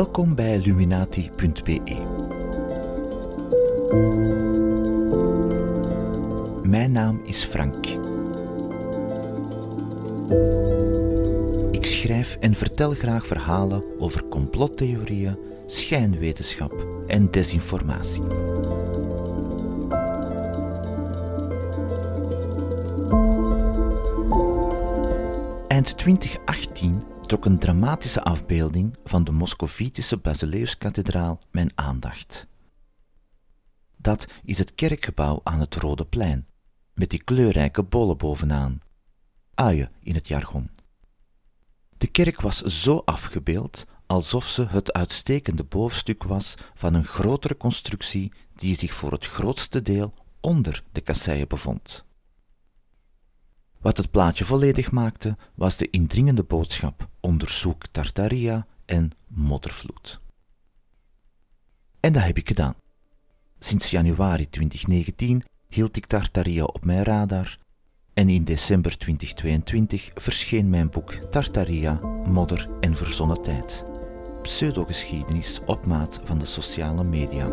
Welkom bij Illuminati.be. Mijn naam is Frank. Ik schrijf en vertel graag verhalen over complottheorieën, schijnwetenschap en desinformatie. Eind 2018 trok een dramatische afbeelding van de Moscovitische Basileus-kathedraal mijn aandacht. Dat is het kerkgebouw aan het Rode Plein, met die kleurrijke bollen bovenaan. Uien in het jargon. De kerk was zo afgebeeld alsof ze het uitstekende bovenstuk was van een grotere constructie die zich voor het grootste deel onder de kasseien bevond. Wat het plaatje volledig maakte, was de indringende boodschap: onderzoek Tartaria en moddervloed. En dat heb ik gedaan. Sinds januari 2019 hield ik Tartaria op mijn radar en in december 2022 verscheen mijn boek Tartaria, Modder en Verzonnen Tijd. Pseudogeschiedenis op maat van de sociale media.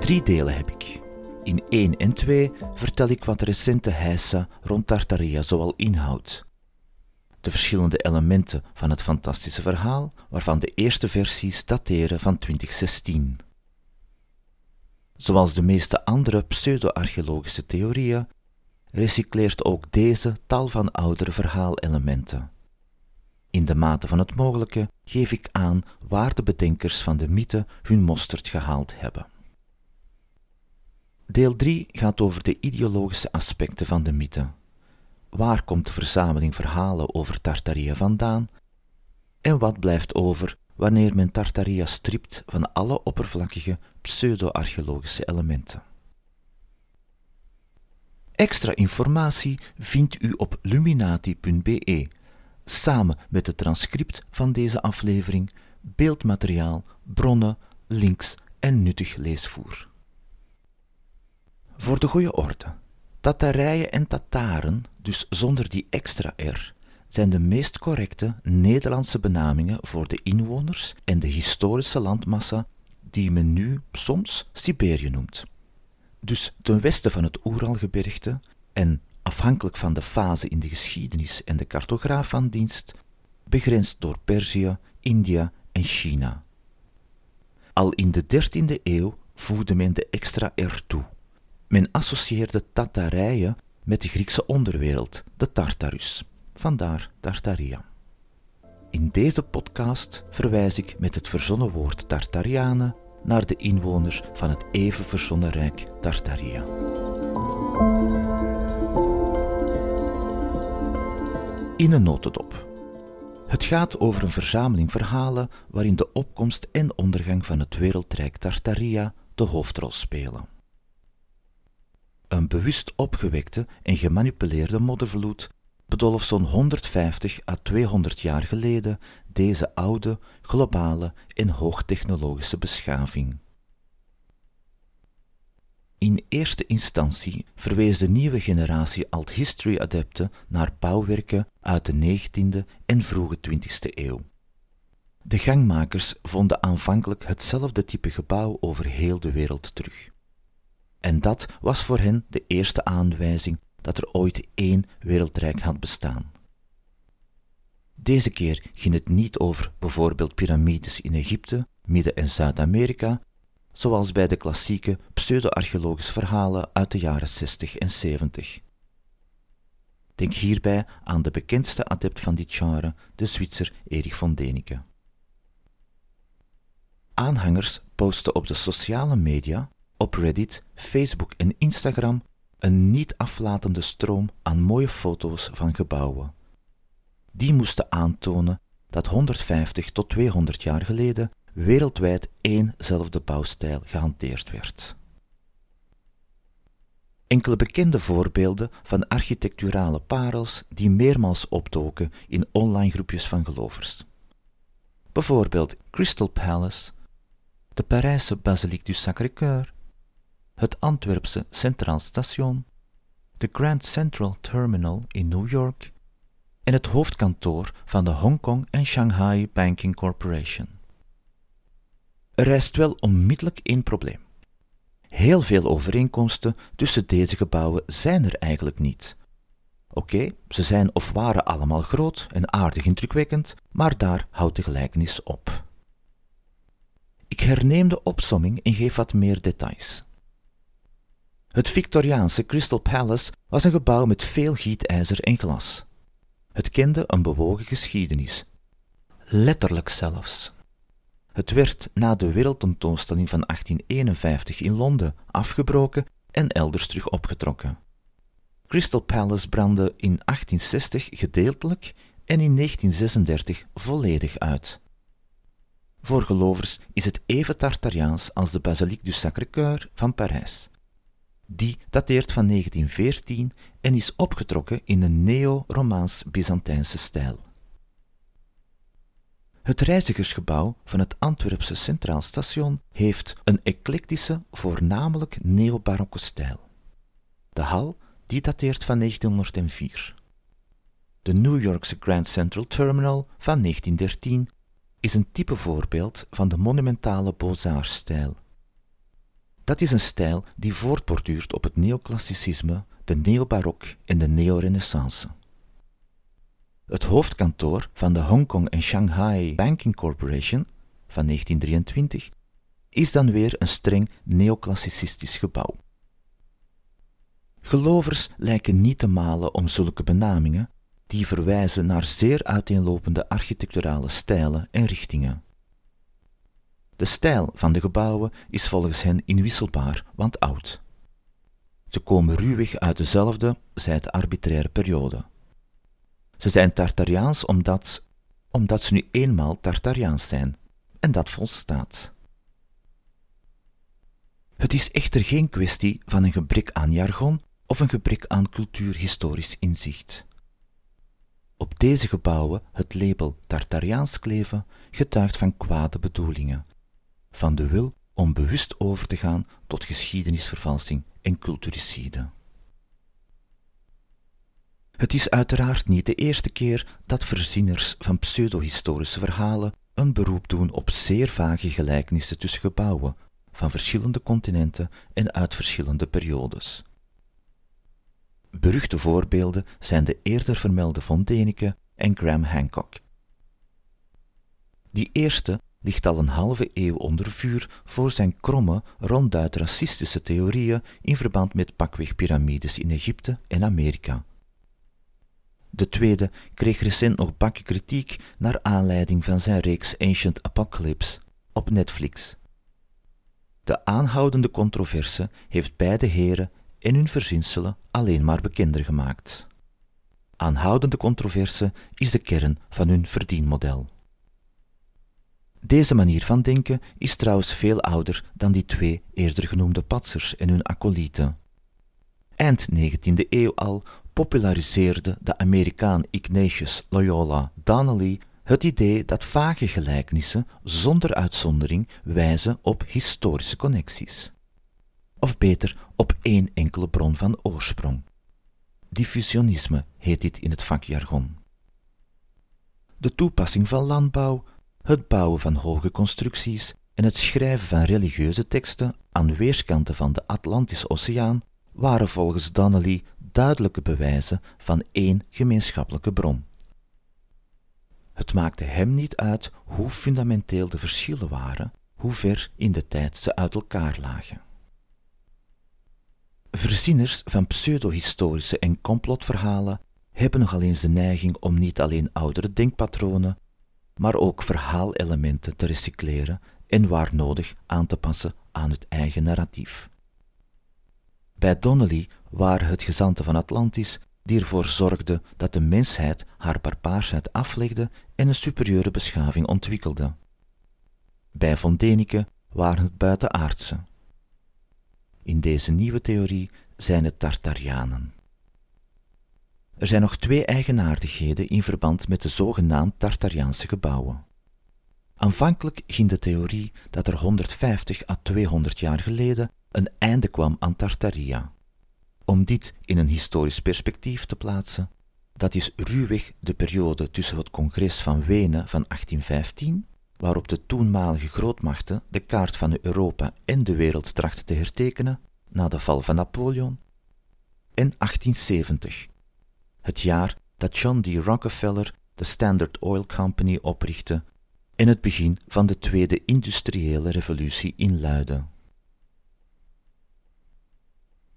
Drie delen heb ik. In 1 en 2 vertel ik wat de recente heisa rond Tartaria zoal inhoudt. De verschillende elementen van het fantastische verhaal, waarvan de eerste versies dateren van 2016. Zoals de meeste andere pseudo-archeologische theorieën, recycleert ook deze tal van oudere verhaalelementen. In de mate van het mogelijke geef ik aan waar de bedenkers van de mythe hun mosterd gehaald hebben. Deel 3 gaat over de ideologische aspecten van de mythe. Waar komt de verzameling verhalen over Tartaria vandaan? En wat blijft over wanneer men Tartaria stript van alle oppervlakkige pseudo-archeologische elementen? Extra informatie vindt u op luminati.be, samen met het transcript van deze aflevering, beeldmateriaal, bronnen, links en nuttig leesvoer. Voor de goede orde. Tatarijen en Tataren, dus zonder die extra R, zijn de meest correcte Nederlandse benamingen voor de inwoners en de historische landmassa die men nu soms Siberië noemt. Dus ten westen van het Oeralgebergte en afhankelijk van de fase in de geschiedenis en de cartograaf van dienst, begrensd door Perzië, India en China. Al in de 13e eeuw voegde men de extra R toe. Men associeerde Tatarijen met de Griekse onderwereld, de Tartarus. Vandaar Tartaria. In deze podcast verwijs ik met het verzonnen woord Tartarianen naar de inwoners van het even verzonnen rijk Tartaria. In een notendop. Het gaat over een verzameling verhalen waarin de opkomst en ondergang van het wereldrijk Tartaria de hoofdrol spelen. Een bewust opgewekte en gemanipuleerde moddervloed bedolf zo'n 150 à 200 jaar geleden deze oude, globale en hoogtechnologische beschaving. In eerste instantie verwees de nieuwe generatie alt history adepten naar bouwwerken uit de 19e en vroege 20e eeuw. De gangmakers vonden aanvankelijk hetzelfde type gebouw over heel de wereld terug. En dat was voor hen de eerste aanwijzing dat er ooit één wereldrijk had bestaan. Deze keer ging het niet over bijvoorbeeld piramides in Egypte, Midden- en Zuid-Amerika, zoals bij de klassieke pseudo-archeologische verhalen uit de jaren 60 en 70. Denk hierbij aan de bekendste adept van dit genre, de Zwitser Erich von Däniken. Aanhangers posten op de sociale media op Reddit, Facebook en Instagram een niet aflatende stroom aan mooie foto's van gebouwen. Die moesten aantonen dat 150 tot 200 jaar geleden wereldwijd éénzelfde bouwstijl gehanteerd werd. Enkele bekende voorbeelden van architecturale parels die meermaals opdoken in online groepjes van gelovers. Bijvoorbeeld Crystal Palace, de Parijse Basilique du Sacré-Cœur, het Antwerpse Centraal Station, de Grand Central Terminal in New York en het hoofdkantoor van de Hongkong en Shanghai Banking Corporation. Er rijst wel onmiddellijk één probleem. Heel veel overeenkomsten tussen deze gebouwen zijn er eigenlijk niet. Oké, ze zijn of waren allemaal groot en aardig indrukwekkend, maar daar houdt de gelijkenis op. Ik herneem de opsomming en geef wat meer details. Het Victoriaanse Crystal Palace was een gebouw met veel gietijzer en glas. Het kende een bewogen geschiedenis. Letterlijk zelfs. Het werd na de wereldtentoonstelling van 1851 in Londen afgebroken en elders terug opgetrokken. Crystal Palace brandde in 1860 gedeeltelijk en in 1936 volledig uit. Voor gelovers is het even Tartariaans als de Basilique du Sacré-Cœur van Parijs. Die dateert van 1914 en is opgetrokken in een neo-Romaans-Byzantijnse stijl. Het reizigersgebouw van het Antwerpse Centraal Station heeft een eclectische, voornamelijk neobarokke stijl. De hal die dateert van 1904. De New Yorkse Grand Central Terminal van 1913 is een type voorbeeld van de monumentale Beaux-Arts-stijl. Dat is een stijl die voortborduurt op het neoclassicisme, de neobarok en de neorenaissance. Het hoofdkantoor van de Hongkong en Shanghai Banking Corporation van 1923 is dan weer een streng neoclassicistisch gebouw. Gelovers lijken niet te malen om zulke benamingen, die verwijzen naar zeer uiteenlopende architecturale stijlen en richtingen. De stijl van de gebouwen is volgens hen inwisselbaar, want oud. Ze komen ruwweg uit dezelfde, zij het arbitraire periode. Ze zijn Tartariaans omdat, omdat ze nu eenmaal Tartariaans zijn, en dat volstaat. Het is echter geen kwestie van een gebrek aan jargon of een gebrek aan cultuurhistorisch inzicht. Op deze gebouwen het label Tartariaans kleven getuigt van kwade bedoelingen, van de wil om bewust over te gaan tot geschiedenisvervalsing en culturicide. Het is uiteraard niet de eerste keer dat verzinners van pseudohistorische verhalen een beroep doen op zeer vage gelijkenissen tussen gebouwen van verschillende continenten en uit verschillende periodes. Beruchte voorbeelden zijn de eerder vermelde Von Däniken en Graham Hancock. Die eerste ligt al een halve eeuw onder vuur voor zijn kromme, ronduit racistische theorieën in verband met pakweg piramides in Egypte en Amerika. De tweede kreeg recent nog bakken kritiek naar aanleiding van zijn reeks Ancient Apocalypse op Netflix. De aanhoudende controverse heeft beide heren en hun verzinselen alleen maar bekender gemaakt. Aanhoudende controverse is de kern van hun verdienmodel. Deze manier van denken is trouwens veel ouder dan die twee eerder genoemde patsers en hun acolyten. Eind 19e eeuw al populariseerde de Amerikaan Ignatius Loyola Donnelly het idee dat vage gelijkenissen zonder uitzondering wijzen op historische connecties of beter op één enkele bron van oorsprong. Diffusionisme heet dit in het vakjargon. De toepassing van landbouw, het bouwen van hoge constructies en het schrijven van religieuze teksten aan weerskanten van de Atlantische Oceaan waren volgens Donnelly duidelijke bewijzen van één gemeenschappelijke bron. Het maakte hem niet uit hoe fundamenteel de verschillen waren, hoe ver in de tijd ze uit elkaar lagen. Verzinners van pseudo-historische en complotverhalen hebben nogal eens de neiging om niet alleen oudere denkpatronen, maar ook verhaalelementen te recycleren en waar nodig aan te passen aan het eigen narratief. Bij Donnelly waren het gezanten van Atlantis die ervoor zorgden dat de mensheid haar barbaarsheid aflegde en een superieure beschaving ontwikkelde. Bij Von Däniken waren het buitenaardse, in deze nieuwe theorie zijn het Tartarianen. Er zijn nog twee eigenaardigheden in verband met de zogenaamd Tartariaanse gebouwen. Aanvankelijk ging de theorie dat er 150 à 200 jaar geleden een einde kwam aan Tartaria. Om dit in een historisch perspectief te plaatsen, dat is ruwweg de periode tussen het congres van Wenen van 1815, waarop de toenmalige grootmachten de kaart van Europa en de wereld trachten te hertekenen na de val van Napoleon, en 1870, het jaar dat John D. Rockefeller de Standard Oil Company oprichtte en het begin van de tweede industriële revolutie inluidde.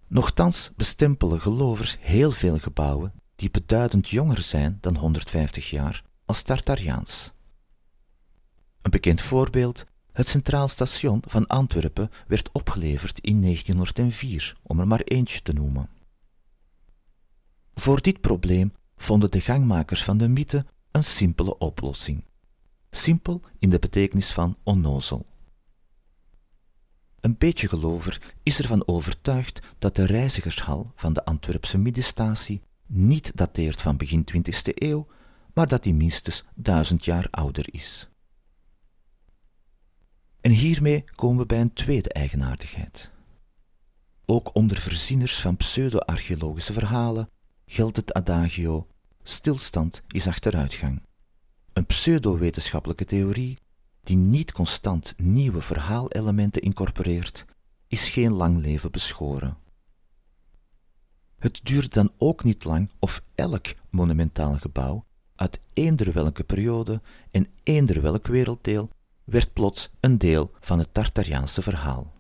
Nochtans bestempelen gelovers heel veel gebouwen die beduidend jonger zijn dan 150 jaar als Tartariaans. Een bekend voorbeeld, het Centraal Station van Antwerpen werd opgeleverd in 1904, om er maar eentje te noemen. Voor dit probleem vonden de gangmakers van de mythe een simpele oplossing. Simpel in de betekenis van onnozel. Een beetje gelover is ervan overtuigd dat de reizigershal van de Antwerpse middenstatie niet dateert van begin 20e eeuw, maar dat die minstens duizend jaar ouder is. En hiermee komen we bij een tweede eigenaardigheid. Ook onder verzieners van pseudo-archeologische verhalen geldt het adagio: stilstand is achteruitgang. Een pseudo-wetenschappelijke theorie die niet constant nieuwe verhaalelementen incorporeert, is geen lang leven beschoren. Het duurt dan ook niet lang of elk monumentaal gebouw uit eender welke periode en eender welk werelddeel werd plots een deel van het Tartariaanse verhaal.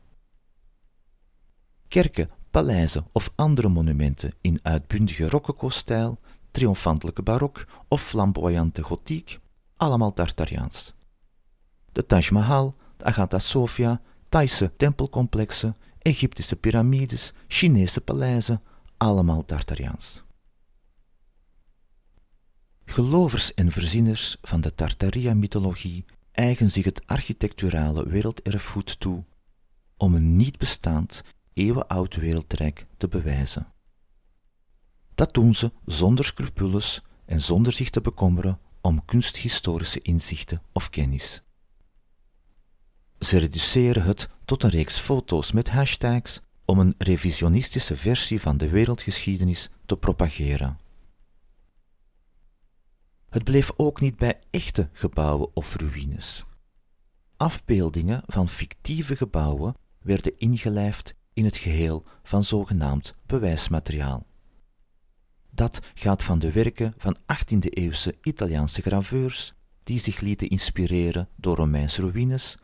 Kerken, paleizen of andere monumenten in uitbundige rococo-stijl, triomfantelijke barok of flamboyante gotiek, allemaal Tartariaans. De Taj Mahal, de Agatha Sophia, Thaise tempelcomplexen, Egyptische piramides, Chinese paleizen, allemaal Tartariaans. Gelovers en verzinners van de Tartaria-mythologie eigen zich het architecturale werelderfgoed toe om een niet bestaand, eeuwenoud wereldrijk te bewijzen. Dat doen ze zonder scrupules en zonder zich te bekommeren om kunsthistorische inzichten of kennis. Ze reduceren het tot een reeks foto's met hashtags om een revisionistische versie van de wereldgeschiedenis te propageren. Het bleef ook niet bij echte gebouwen of ruïnes. Afbeeldingen van fictieve gebouwen werden ingelijfd in het geheel van zogenaamd bewijsmateriaal. Dat gaat van de werken van 18e-eeuwse Italiaanse graveurs die zich lieten inspireren door Romeinse ruïnes,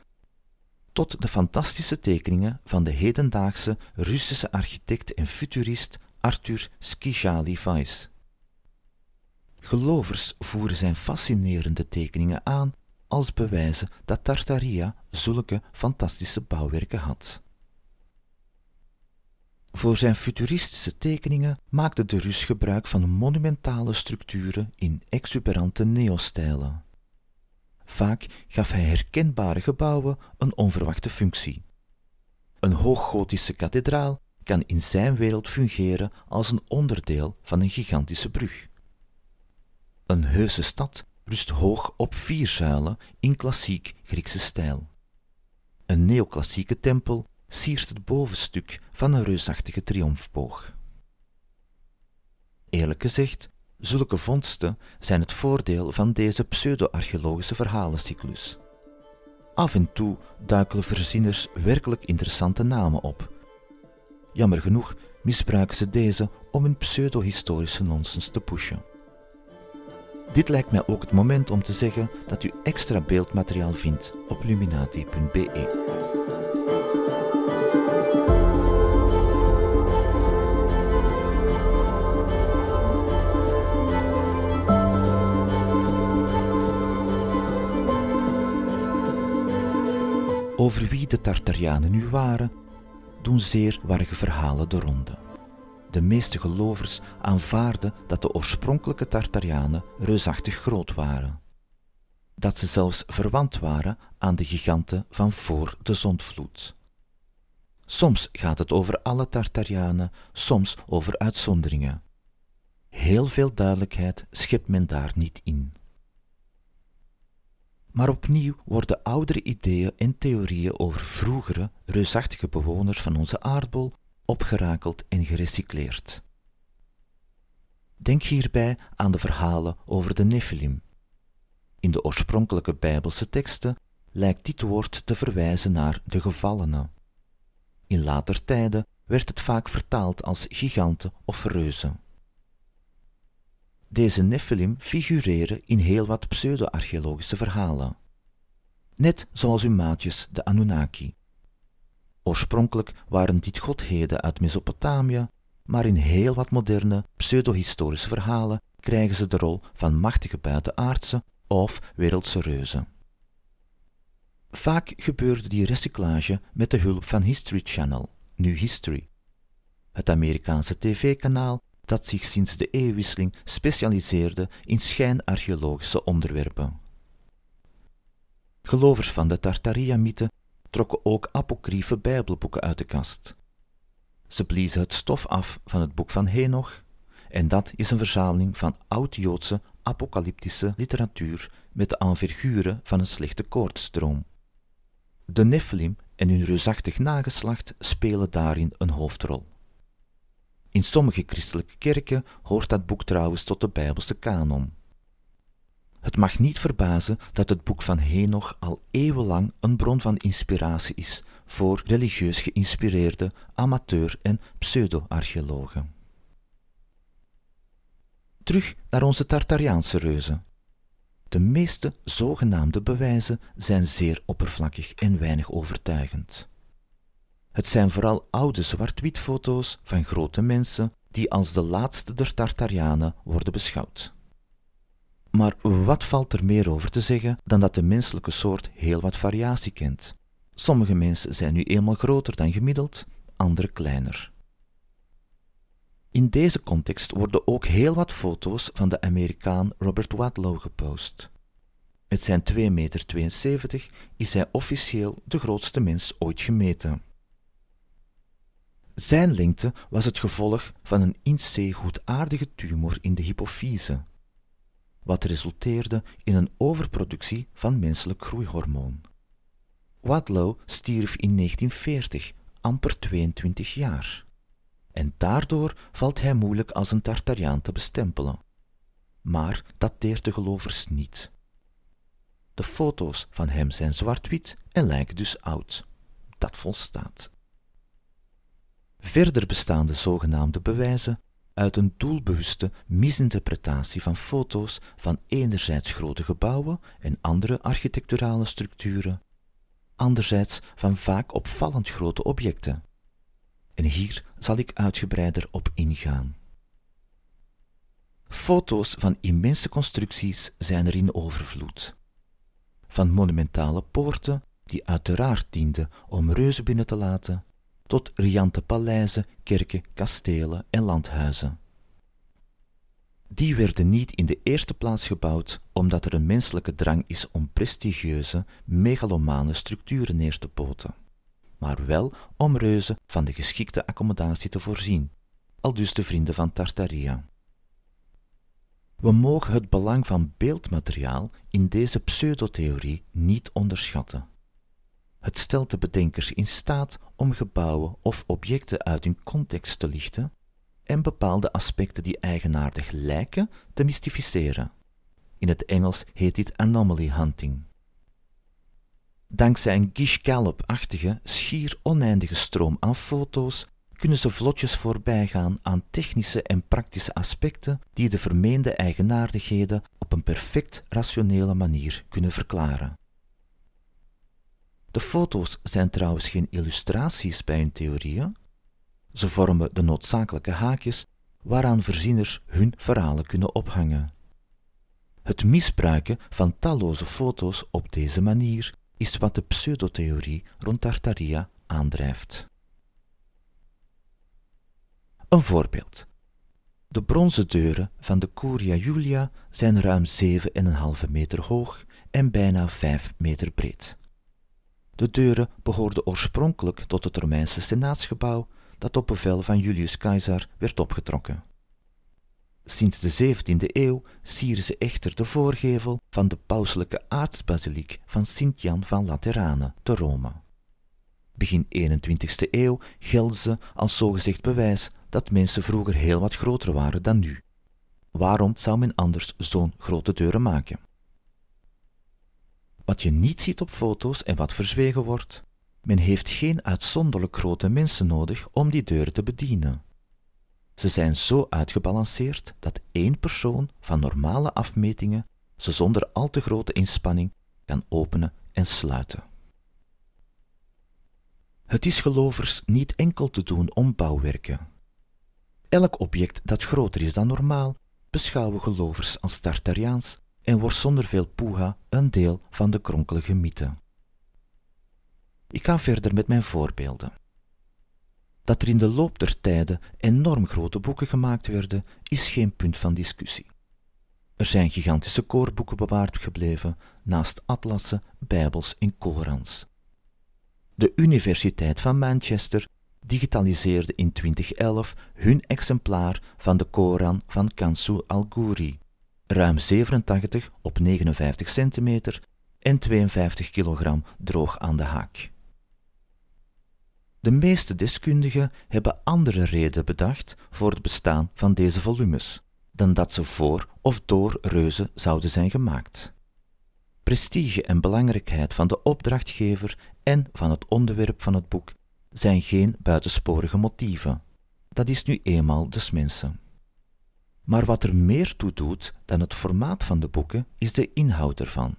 tot de fantastische tekeningen van de hedendaagse Russische architect en futurist Arthur Schijali Weiss. Gelovers voeren zijn fascinerende tekeningen aan als bewijzen dat Tartaria zulke fantastische bouwwerken had. Voor zijn futuristische tekeningen maakte de Rus gebruik van monumentale structuren in exuberante neostijlen. Vaak gaf hij herkenbare gebouwen een onverwachte functie. Een hooggotische kathedraal kan in zijn wereld fungeren als een onderdeel van een gigantische brug. Een heuse stad rust hoog op vier zuilen in klassiek Griekse stijl. Een neoclassieke tempel siert het bovenstuk van een reusachtige triomfboog. Eerlijk gezegd, zulke vondsten zijn het voordeel van deze pseudo-archeologische verhalencyclus. Af en toe duikelen verzinners werkelijk interessante namen op. Jammer genoeg misbruiken ze deze om hun pseudo-historische nonsens te pushen. Dit lijkt mij ook het moment om te zeggen dat u extra beeldmateriaal vindt op luminati.be. Over wie de Tartarianen nu waren, doen zeer warge verhalen de ronde de meeste gelovers aanvaarden dat de oorspronkelijke Tartarianen reusachtig groot waren. Dat ze zelfs verwant waren aan de giganten van voor de zondvloed. Soms gaat het over alle Tartarianen, soms over uitzonderingen. Heel veel duidelijkheid schept men daar niet in. Maar opnieuw worden oudere ideeën en theorieën over vroegere, reusachtige bewoners van onze aardbol opgerakeld en gerecycleerd. Denk hierbij aan de verhalen over de Nephilim. In de oorspronkelijke Bijbelse teksten lijkt dit woord te verwijzen naar de gevallenen. In later tijden werd het vaak vertaald als giganten of reuzen. Deze Nephilim figureren in heel wat pseudo-archeologische verhalen. Net zoals hun maatjes de Anunnaki. Oorspronkelijk waren dit godheden uit Mesopotamië, maar in heel wat moderne pseudo-historische verhalen krijgen ze de rol van machtige buitenaardse of wereldse reuzen. Vaak gebeurde die recyclage met de hulp van History Channel, nu History, het Amerikaanse tv-kanaal dat zich sinds de eeuwwisseling specialiseerde in schijnarcheologische onderwerpen. Gelovers van de Tartaria-mythe trokken ook apocryfe bijbelboeken uit de kast. Ze bliezen het stof af van het boek van Henoch, en dat is een verzameling van oud-Joodse apocalyptische literatuur met de envergure van een slechte koortstroom. De Nephilim en hun reusachtig nageslacht spelen daarin een hoofdrol. In sommige christelijke kerken hoort dat boek trouwens tot de Bijbelse kanon. Het mag niet verbazen dat het boek van Henoch al eeuwenlang een bron van inspiratie is voor religieus geïnspireerde amateur- en pseudo-archeologen. Terug naar onze Tartariaanse reuzen. De meeste zogenaamde bewijzen zijn zeer oppervlakkig en weinig overtuigend. Het zijn vooral oude zwart-wit foto's van grote mensen die als de laatste der Tartarianen worden beschouwd. Maar wat valt er meer over te zeggen dan dat de menselijke soort heel wat variatie kent? Sommige mensen zijn nu eenmaal groter dan gemiddeld, andere kleiner. In deze context worden ook heel wat foto's van de Amerikaan Robert Wadlow gepost. Met zijn 2,72 meter is hij officieel de grootste mens ooit gemeten. Zijn lengte was het gevolg van een in C goedaardige tumor in de hypofyse, wat resulteerde in een overproductie van menselijk groeihormoon. Wadlow stierf in 1940, amper 22 jaar. En daardoor valt hij moeilijk als een Tartariaan te bestempelen. Maar dat deert de gelovers niet. De foto's van hem zijn zwart-wit en lijken dus oud. Dat volstaat. Verder bestaan de zogenaamde bewijzen uit een doelbewuste misinterpretatie van foto's van enerzijds grote gebouwen en andere architecturale structuren, anderzijds van vaak opvallend grote objecten. En hier zal ik uitgebreider op ingaan. Foto's van immense constructies zijn er in overvloed. Van monumentale poorten, die uiteraard dienden om reuzen binnen te laten, tot riante paleizen, kerken, kastelen en landhuizen. Die werden niet in de eerste plaats gebouwd omdat er een menselijke drang is om prestigieuze, megalomane structuren neer te poten, maar wel om reuzen van de geschikte accommodatie te voorzien, al dus de vrienden van Tartaria. We mogen het belang van beeldmateriaal in deze pseudotheorie niet onderschatten. Het stelt de bedenkers in staat om gebouwen of objecten uit hun context te lichten en bepaalde aspecten die eigenaardig lijken te mystificeren. In het Engels heet dit anomaly hunting. Dankzij een Gish Gallop-achtige, schier oneindige stroom aan foto's kunnen ze vlotjes voorbijgaan aan technische en praktische aspecten die de vermeende eigenaardigheden op een perfect rationele manier kunnen verklaren. De foto's zijn trouwens geen illustraties bij hun theorieën. Ze vormen de noodzakelijke haakjes waaraan verzieners hun verhalen kunnen ophangen. Het misbruiken van talloze foto's op deze manier is wat de pseudotheorie rond Tartaria aandrijft. Een voorbeeld. De bronzen deuren van de Curia Julia zijn ruim 7,5 meter hoog en bijna 5 meter breed. De deuren behoorden oorspronkelijk tot het Romeinse senaatsgebouw dat op bevel van Julius Caesar werd opgetrokken. Sinds de 17e eeuw sieren ze echter de voorgevel van de pauselijke aartsbasiliek van Sint-Jan van Laterane te Rome. Begin 21e eeuw gelden ze als zogezegd bewijs dat mensen vroeger heel wat groter waren dan nu. Waarom zou men anders zo'n grote deuren maken? Wat je niet ziet op foto's en wat verzwegen wordt, men heeft geen uitzonderlijk grote mensen nodig om die deuren te bedienen. Ze zijn zo uitgebalanceerd dat één persoon van normale afmetingen ze zonder al te grote inspanning kan openen en sluiten. Het is gelovers niet enkel te doen om bouwwerken. Elk object dat groter is dan normaal, beschouwen gelovers als Tartariaans en wordt zonder veel poeha een deel van de kronkelige mythe. Ik ga verder met mijn voorbeelden. Dat er in de loop der tijden enorm grote boeken gemaakt werden, is geen punt van discussie. Er zijn gigantische koorboeken bewaard gebleven, naast atlassen, bijbels en korans. De Universiteit van Manchester digitaliseerde in 2011 hun exemplaar van de Koran van Kansu al-Ghuri, ruim 87 op 59 centimeter en 52 kilogram droog aan de haak. De meeste deskundigen hebben andere redenen bedacht voor het bestaan van deze volumes dan dat ze voor of door reuzen zouden zijn gemaakt. Prestige en belangrijkheid van de opdrachtgever en van het onderwerp van het boek zijn geen buitensporige motieven. Dat is nu eenmaal des mensen. Maar wat er meer toe doet dan het formaat van de boeken, is de inhoud ervan.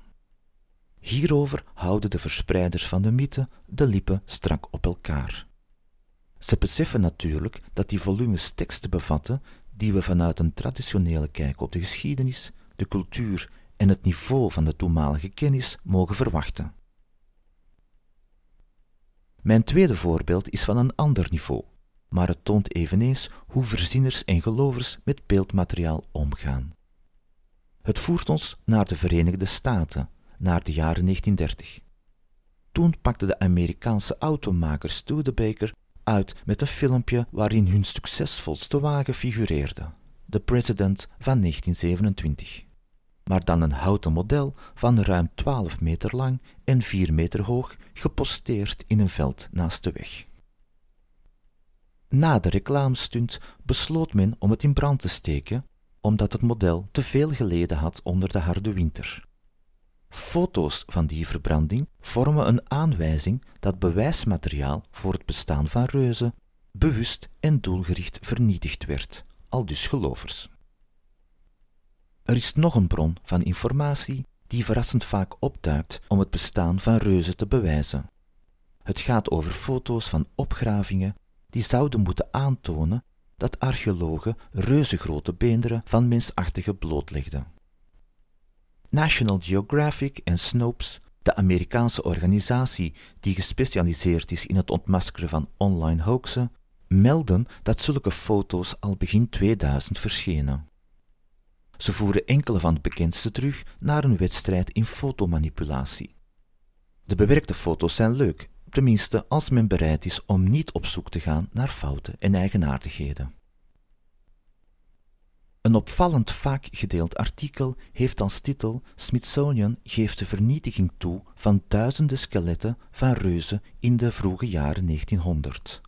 Hierover houden de verspreiders van de mythe de lippen strak op elkaar. Ze beseffen natuurlijk dat die volumes teksten bevatten die we vanuit een traditionele kijk op de geschiedenis, de cultuur en het niveau van de toenmalige kennis mogen verwachten. Mijn tweede voorbeeld is van een ander niveau, maar het toont eveneens hoe verzinners en gelovers met beeldmateriaal omgaan. Het voert ons naar de Verenigde Staten, naar de jaren 1930. Toen pakte de Amerikaanse automaker Studebaker uit met een filmpje waarin hun succesvolste wagen figureerde, de President van 1927. Maar dan een houten model van ruim 12 meter lang en 4 meter hoog, geposteerd in een veld naast de weg. Na de reclamestunt besloot men om het in brand te steken, omdat het model te veel geleden had onder de harde winter. Foto's van die verbranding vormen een aanwijzing dat bewijsmateriaal voor het bestaan van reuzen bewust en doelgericht vernietigd werd, al dus gelovers. Er is nog een bron van informatie die verrassend vaak opduikt om het bestaan van reuzen te bewijzen. Het gaat over foto's van opgravingen die zouden moeten aantonen dat archeologen reuzengrote beenderen van mensachtige blootlegden. National Geographic en Snopes, de Amerikaanse organisatie die gespecialiseerd is in het ontmaskeren van online hoaxen, melden dat zulke foto's al begin 2000 verschenen. Ze voeren enkele van de bekendste terug naar een wedstrijd in fotomanipulatie. De bewerkte foto's zijn leuk, tenminste als men bereid is om niet op zoek te gaan naar fouten en eigenaardigheden. Een opvallend vaak gedeeld artikel heeft als titel Smithsonian geeft de vernietiging toe van duizenden skeletten van reuzen in de vroege jaren 1900.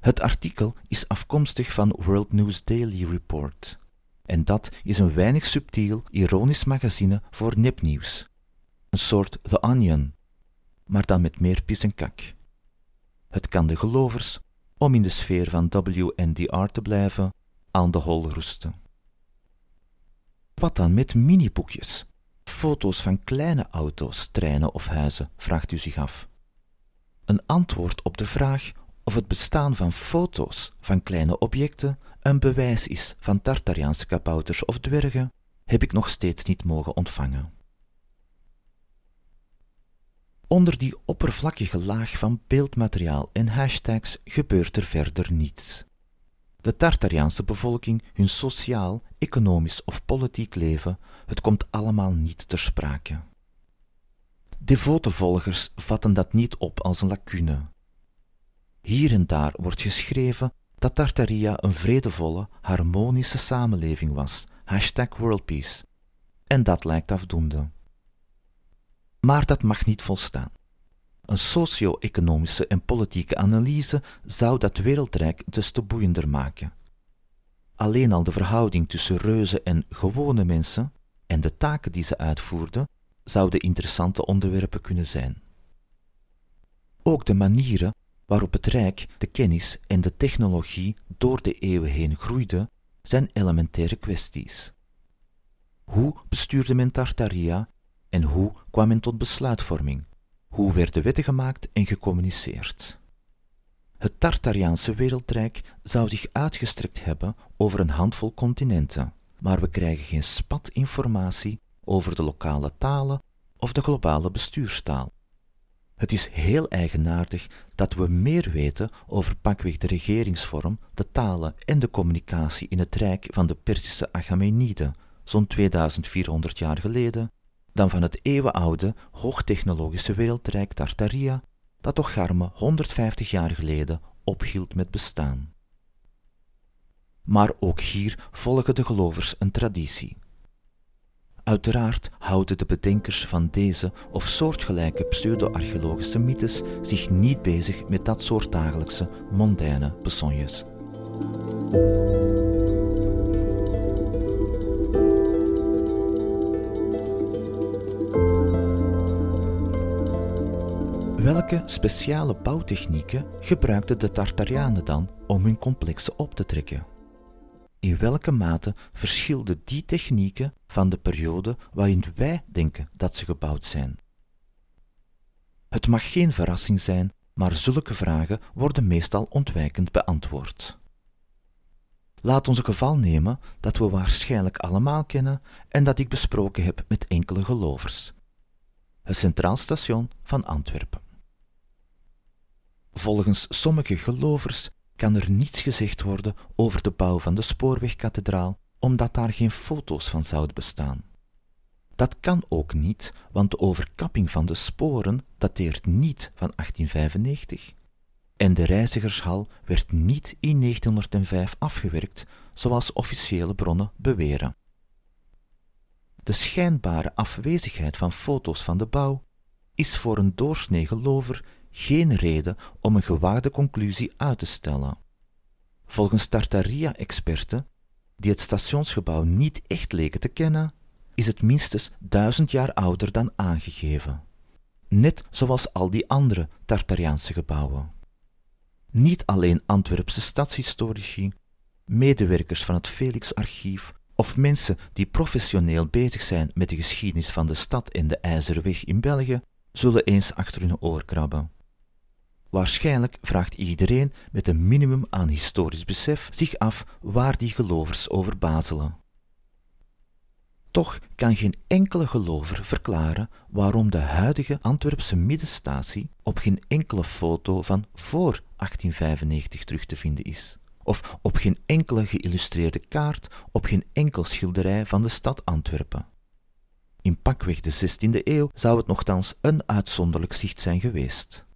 Het artikel is afkomstig van World News Daily Report. En dat is een weinig subtiel, ironisch magazine voor nepnieuws. Een soort The Onion, maar dan met meer pis en kak. Het kan de gelovers, om in de sfeer van WNDR te blijven, aan de hol roesten. Wat dan met miniboekjes? Foto's van kleine auto's, treinen of huizen, vraagt u zich af. Een antwoord op de vraag of het bestaan van foto's van kleine objecten een bewijs is van Tartariaanse kabouters of dwergen, heb ik nog steeds niet mogen ontvangen. Onder die oppervlakkige laag van beeldmateriaal en hashtags gebeurt er verder niets de Tartariaanse bevolking, hun sociaal, economisch of politiek leven, het komt allemaal niet ter sprake. Devote volgers vatten dat niet op als een lacune. Hier en daar wordt geschreven dat Tartaria een vredevolle, harmonische samenleving was, hashtag worldpeace. En dat lijkt afdoende. Maar dat mag niet volstaan. Een socio-economische en politieke analyse zou dat wereldrijk des te boeiender maken. alleen al de verhouding tussen reuzen en gewone mensen en de taken die ze uitvoerden, zouden interessante onderwerpen kunnen zijn. Ook de manieren waarop het Rijk de kennis en de technologie door de eeuwen heen groeide, zijn elementaire kwesties. Hoe bestuurde men Tartaria en hoe kwam men tot besluitvorming? Hoe werden wetten gemaakt en gecommuniceerd? Het Tartariaanse wereldrijk zou zich uitgestrekt hebben over een handvol continenten, maar we krijgen geen spat informatie over de lokale talen of de globale bestuurstaal. Het is heel eigenaardig dat we meer weten over pakweg de regeringsvorm, de talen en de communicatie in het rijk van de Perzische Achameniden, zo'n 2400 jaar geleden, dan van het eeuwenoude, hoogtechnologische wereldrijk Tartaria, dat toch garme 150 jaar geleden ophield met bestaan. Maar ook hier volgen de gelovers een traditie. Uiteraard houden de bedenkers van deze of soortgelijke pseudo-archeologische mythes zich niet bezig met dat soort dagelijkse, mondaine besonjes. Welke speciale bouwtechnieken gebruikten de Tartarianen dan om hun complexen op te trekken? In welke mate verschilden die technieken van de periode waarin wij denken dat ze gebouwd zijn? Het mag geen verrassing zijn, maar zulke vragen worden meestal ontwijkend beantwoord. Laat ons een geval nemen dat we waarschijnlijk allemaal kennen en dat ik besproken heb met enkele gelovers. Het Centraal Station van Antwerpen. Volgens sommige gelovers kan er niets gezegd worden over de bouw van de spoorwegkathedraal, omdat daar geen foto's van zouden bestaan. Dat kan ook niet, want de overkapping van de sporen dateert niet van 1895. En de reizigershal werd niet in 1905 afgewerkt, zoals officiële bronnen beweren. De schijnbare afwezigheid van foto's van de bouw is voor een doorsnee gelover geen reden om een gewaagde conclusie uit te stellen. Volgens Tartaria-experten, die het stationsgebouw niet echt leken te kennen, is het minstens duizend jaar ouder dan aangegeven. Net zoals al die andere Tartariaanse gebouwen. Niet alleen Antwerpse stadshistorici, medewerkers van het Felix-archief of mensen die professioneel bezig zijn met de geschiedenis van de stad en de IJzerweg in België, zullen eens achter hun oor krabben. Waarschijnlijk vraagt iedereen met een minimum aan historisch besef zich af waar die gelovers over bazelen. Toch kan geen enkele gelover verklaren waarom de huidige Antwerpse middenstatie op geen enkele foto van voor 1895 terug te vinden is, of op geen enkele geïllustreerde kaart, op geen enkel schilderij van de stad Antwerpen. In pakweg de 16e eeuw zou het nogthans een uitzonderlijk zicht zijn geweest.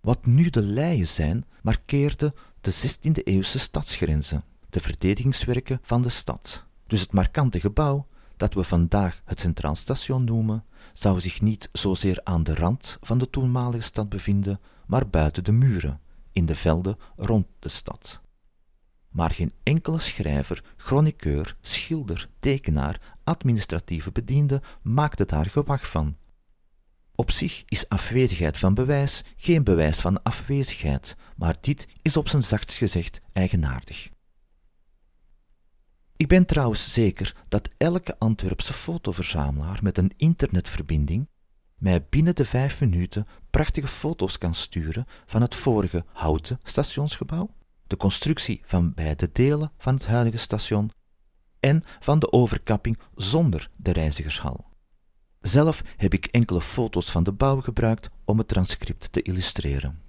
Wat nu de leien zijn, markeerde de 16e-eeuwse stadsgrenzen, de verdedigingswerken van de stad. Dus het markante gebouw, dat we vandaag het Centraal Station noemen, zou zich niet zozeer aan de rand van de toenmalige stad bevinden, maar buiten de muren, in de velden rond de stad. Maar geen enkele schrijver, chroniqueur, schilder, tekenaar, administratieve bediende maakte daar gewag van, op zich is afwezigheid van bewijs geen bewijs van afwezigheid, maar dit is op zijn zachtst gezegd eigenaardig. Ik ben trouwens zeker dat elke Antwerpse fotoverzamelaar met een internetverbinding mij binnen de vijf minuten prachtige foto's kan sturen van het vorige houten stationsgebouw, de constructie van beide delen van het huidige station en van de overkapping zonder de reizigershal. Zelf heb ik enkele foto's van de bouw gebruikt om het transcript te illustreren.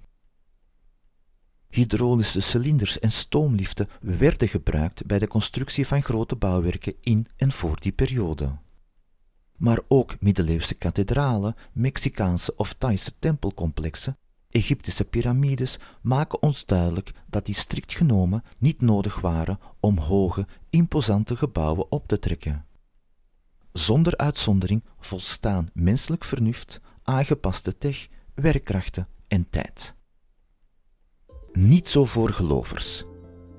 Hydraulische cilinders en stoomliften werden gebruikt bij de constructie van grote bouwwerken in en voor die periode. Maar ook middeleeuwse kathedralen, Mexicaanse of Thaise tempelcomplexen, Egyptische piramides maken ons duidelijk dat die strikt genomen niet nodig waren om hoge, imposante gebouwen op te trekken zonder uitzondering volstaan menselijk vernuft, aangepaste tech, werkkrachten en tijd. Niet zo voor gelovers.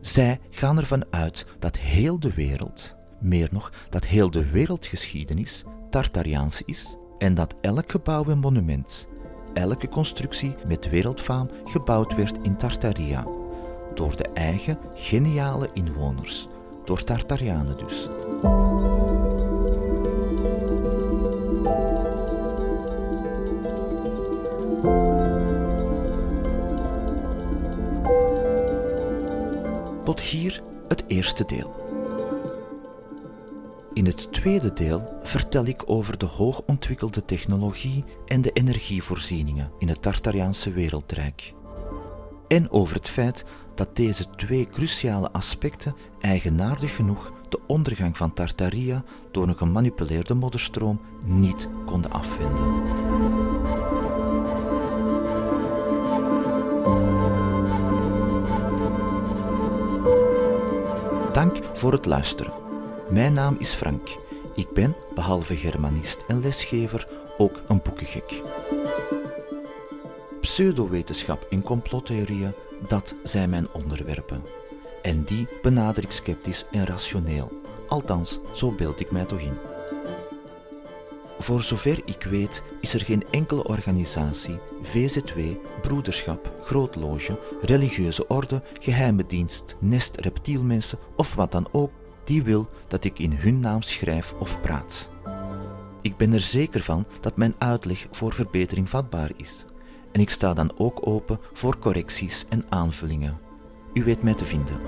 Zij gaan ervan uit dat heel de wereld, meer nog, dat heel de wereldgeschiedenis Tartariaans is en dat elk gebouw en monument, elke constructie met wereldfaam gebouwd werd in Tartaria, door de eigen geniale inwoners, door Tartarianen dus. Tot hier het eerste deel. In het tweede deel vertel ik over de hoogontwikkelde technologie en de energievoorzieningen in het Tartariaanse wereldrijk. En over het feit dat deze twee cruciale aspecten eigenaardig genoeg de ondergang van Tartaria door een gemanipuleerde modderstroom niet konden afwenden. Dank voor het luisteren. Mijn naam is Frank. Ik ben, behalve germanist en lesgever, ook een boekengek. Pseudowetenschap en complottheorieën, dat zijn mijn onderwerpen. En die benader ik sceptisch en rationeel. Althans, zo beeld ik mij toch in. Voor zover ik weet is er geen enkele organisatie, VZW, broederschap, grootloge, religieuze orde, geheime dienst, nest reptielmensen of wat dan ook die wil dat ik in hun naam schrijf of praat. Ik ben er zeker van dat mijn uitleg voor verbetering vatbaar is. En ik sta dan ook open voor correcties en aanvullingen. U weet mij te vinden.